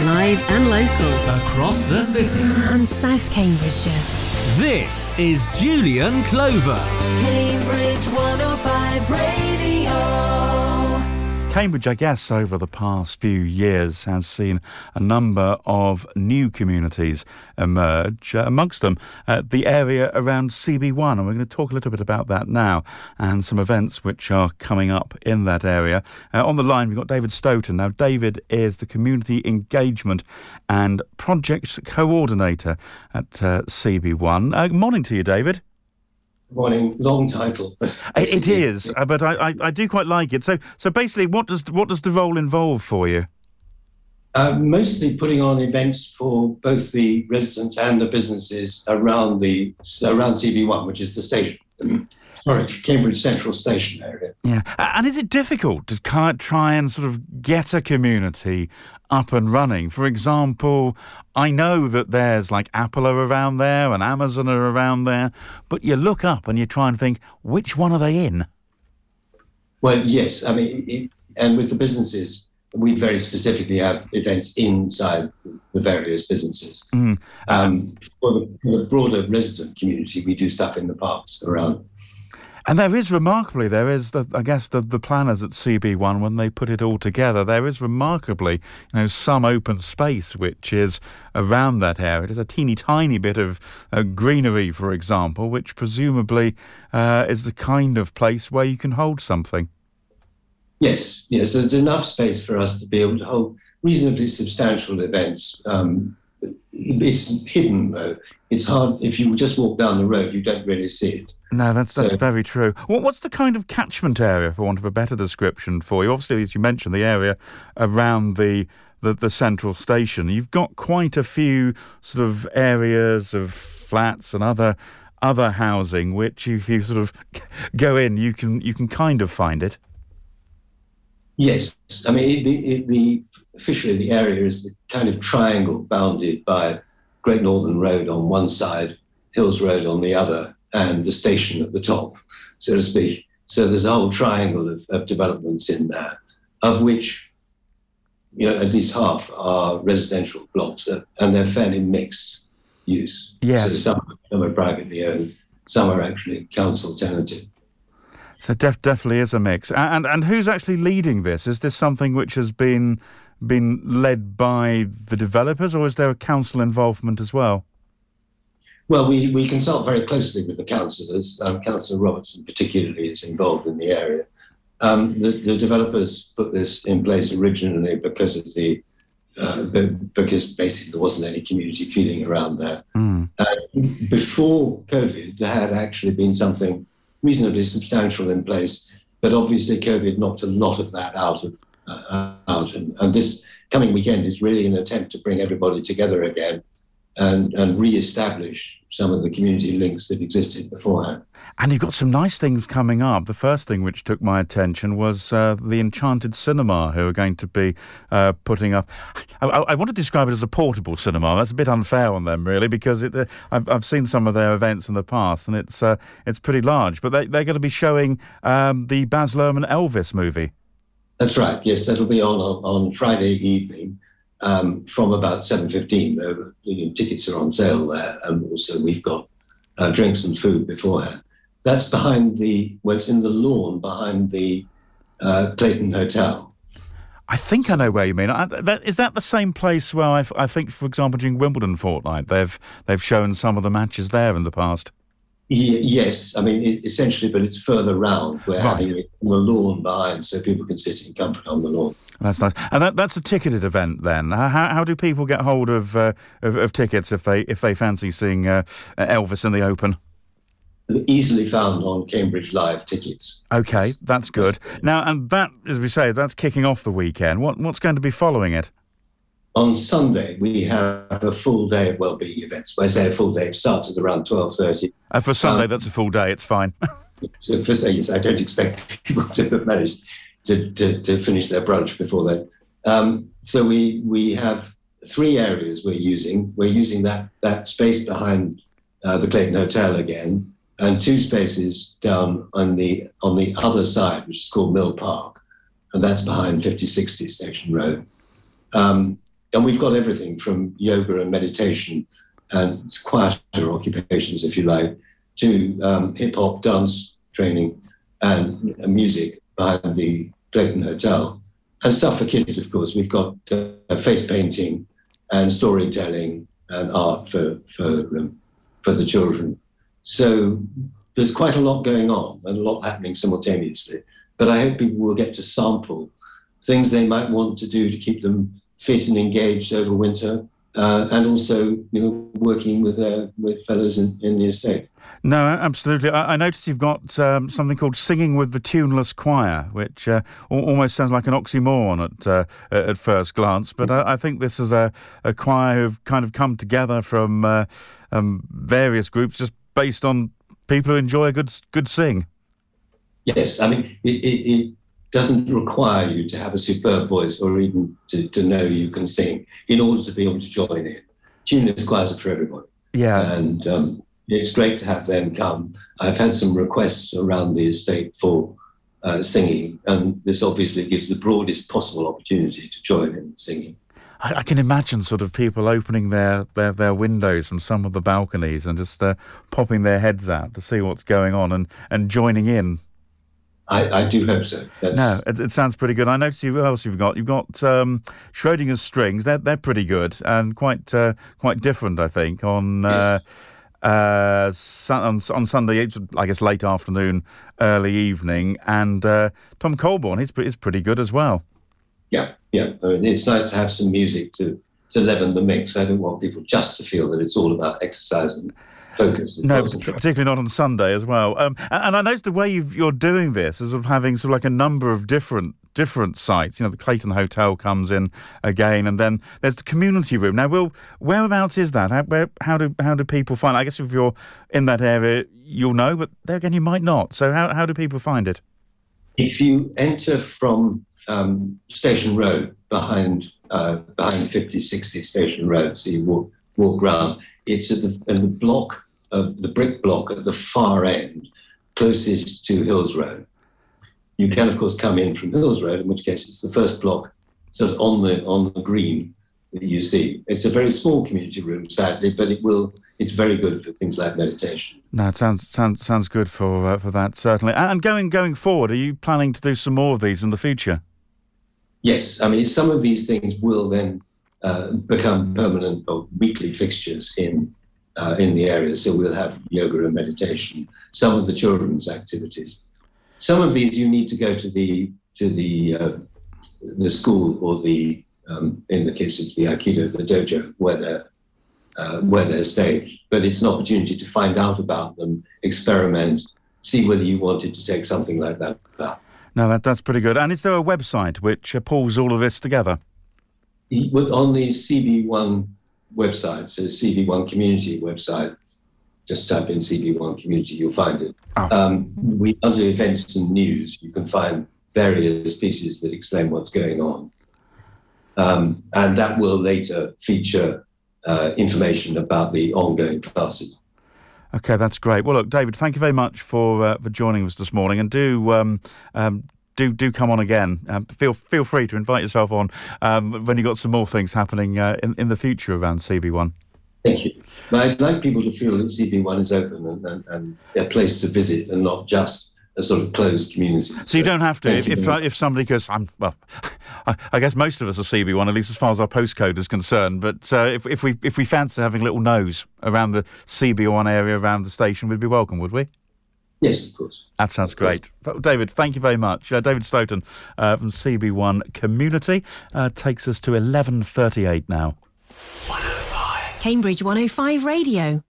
live and local. Across the city. And South Cambridgeshire. This is Julian Clover. Cambridge 105 Radio. Cambridge, I guess, over the past few years has seen a number of new communities emerge, uh, amongst them uh, the area around CB1. And we're going to talk a little bit about that now and some events which are coming up in that area. Uh, on the line, we've got David Stoughton. Now, David is the Community Engagement and Project Coordinator at uh, CB1. Uh, morning to you, David morning. Long title. it is, uh, but I, I, I, do quite like it. So, so basically, what does what does the role involve for you? Uh, mostly putting on events for both the residents and the businesses around the around CB1, which is the station. Sorry, Cambridge Central Station area. Yeah, and is it difficult to try and sort of get a community up and running? For example, I know that there's like Apple are around there and Amazon are around there, but you look up and you try and think, which one are they in? Well, yes. I mean, it, and with the businesses, we very specifically have events inside the various businesses. Mm. Um, for, the, for the broader resident community, we do stuff in the parks around and there is remarkably, there is, the, I guess, the, the planners at CB1, when they put it all together, there is remarkably, you know, some open space which is around that area. There's a teeny tiny bit of uh, greenery, for example, which presumably uh, is the kind of place where you can hold something. Yes, yes, there's enough space for us to be able to hold reasonably substantial events. Um, it's hidden though. It's hard if you just walk down the road, you don't really see it. No, that's that's so, very true. what's the kind of catchment area, for want of a better description, for you? Obviously, as you mentioned, the area around the the, the central station. You've got quite a few sort of areas of flats and other other housing, which if you sort of go in, you can you can kind of find it. Yes, I mean the, the officially the area is the kind of triangle bounded by Great Northern Road on one side, Hills Road on the other, and the station at the top, so to speak. So there's a whole triangle of, of developments in there, of which you know at least half are residential blocks, uh, and they're fairly mixed use. Yes. So some, some are privately owned, some are actually council tenanted. So def- definitely is a mix. And, and and who's actually leading this? Is this something which has been been led by the developers, or is there a council involvement as well? Well, we, we consult very closely with the councillors. Um, Councillor Robertson, particularly, is involved in the area. Um, the, the, developers put this in place originally because of the uh, because basically there wasn't any community feeling around there. Mm. Uh, before COVID, there had actually been something reasonably substantial in place, but obviously COVID knocked a lot of that out of uh, out. And, and this coming weekend is really an attempt to bring everybody together again and, and re-establish some of the community links that existed beforehand. And you've got some nice things coming up. The first thing which took my attention was uh, the Enchanted Cinema, who are going to be uh, putting up. I, I, want to describe it as a portable cinema. That's a bit unfair on them, really, because it, uh, I've, I've, seen some of their events in the past, and it's uh, it's pretty large. But they, are going to be showing um, the Baz Luhrmann Elvis movie. That's right. Yes, that'll be on on, on Friday evening um, from about 7.15. The you know, tickets are on sale there. And also we've got uh, drinks and food beforehand. That's behind the, well, it's in the lawn behind the uh, Clayton Hotel. I think I know where you mean. I, that, is that the same place where I've, I think, for example, during Wimbledon fortnight, they've they've shown some of the matches there in the past? Yes, I mean essentially, but it's further round. We're right. having it on the lawn behind, so people can sit in comfort on the lawn. That's nice, and that, that's a ticketed event. Then, how, how do people get hold of, uh, of, of tickets if they if they fancy seeing uh, Elvis in the open? Easily found on Cambridge Live tickets. Okay, that's good. Now, and that, as we say, that's kicking off the weekend. What what's going to be following it? On Sunday, we have a full day of well-being events. When I say a full day, it starts at around 12.30. Uh, for Sunday, um, that's a full day. It's fine. so for yes, I don't expect people to manage to, to, to finish their brunch before then. Um, so we, we have three areas we're using. We're using that, that space behind uh, the Clayton Hotel again, and two spaces down on the, on the other side, which is called Mill Park, and that's behind 5060 Station Road. Um, and we've got everything from yoga and meditation and quieter occupations, if you like, to um, hip hop dance training and, music behind the Clayton Hotel. And stuff for kids, of course. We've got uh, face painting and storytelling and art for, for, um, for the children. So there's quite a lot going on and a lot happening simultaneously. But I hope people will get to sample things they might want to do to keep them fit and engaged over winter, uh, and also you know working with uh, with fellows in, in the estate. No, absolutely. I, I notice you've got um, something called "Singing with the Tuneless Choir," which uh, almost sounds like an oxymoron at uh, at first glance. But I, I, think this is a, a choir who've kind of come together from uh, um, various groups, just based on people who enjoy a good good sing. Yes, I mean it, it, it doesn't require you to have a superb voice or even to, to know you can sing in order to be able to join in. Tuneless choirs are for everybody. Yeah. And um, it's great to have them come. I've had some requests around the estate for uh, singing, and this obviously gives the broadest possible opportunity to join in singing. I, I can imagine sort of people opening their, their, their windows from some of the balconies and just uh, popping their heads out to see what's going on and, and joining in I, I do hope so. That's... No, it, it, sounds pretty good. I noticed you. What else you've got? You've got um, Schrodinger's strings. They're they're pretty good and quite uh, quite different. I think on. Uh, uh, on, on Sunday, it's, I guess late afternoon, early evening, and uh, Tom Colborne, he's, he's pretty good as well. Yeah, yeah. I mean, it's nice to have some music to to leaven the mix. I don't want people just to feel that it's all about exercise and focused. No, particularly not on Sunday as well. Um, and, and, I noticed the way you are doing this is sort of having sort of like a number of different different sites. You know, the Clayton Hotel comes in again, and then there's the community room. Now, Will, whereabouts is that? How, where, how do how do people find? It? I guess if you're in that area, you'll know, but there again, you might not. So, how how do people find it? If you enter from um, Station Road behind uh, behind 50, 60 Station Road, so you walk walk round. It's at the, in the block of the brick block at the far end, closest to Hills Road. You can, of course, come in from Hills Road, in which case it's the first block, sort of on the on the green that you see. It's a very small community room, sadly, but it will. It's very good for things like meditation. No, it sounds sounds sounds good for uh, for that certainly. And going going forward, are you planning to do some more of these in the future? Yes, I mean some of these things will then uh, become permanent or weekly fixtures in uh, in the area. So we'll have yoga and meditation, some of the children's activities. Some of these you need to go to the to the uh, the school or the um, in the case of the aikido, the dojo, where they're uh, where they're staged. But it's an opportunity to find out about them, experiment, see whether you wanted to take something like that up. No, that, that's pretty good. And is there a website which pulls all of this together? With, on the CB1 website, so CB1 community website. Just type in CB1 community, you'll find it. Oh. Um, we under events and news, you can find various pieces that explain what's going on, um, and that will later feature uh, information about the ongoing classes. Okay, that's great. Well, look, David, thank you very much for uh, for joining us this morning, and do um, um, do do come on again. Um, feel feel free to invite yourself on um, when you've got some more things happening uh, in in the future around CB1. Thank you. But I'd like people to feel that CB1 is open and, and, and a place to visit and not just a sort of closed community. So, so you don't have to. If, if, if, somebody goes, I'm, well, I, guess most of us are CB1, at least as far as our postcode is concerned. But uh, if, if we if we fancy having a little nose around the CB1 area around the station, we'd be welcome, would we? Yes, of course. That sounds great. David, thank you very much. Uh, David Stoughton uh, from CB1 Community uh, takes us to 11.38 now. 105. Cambridge 105 Radio.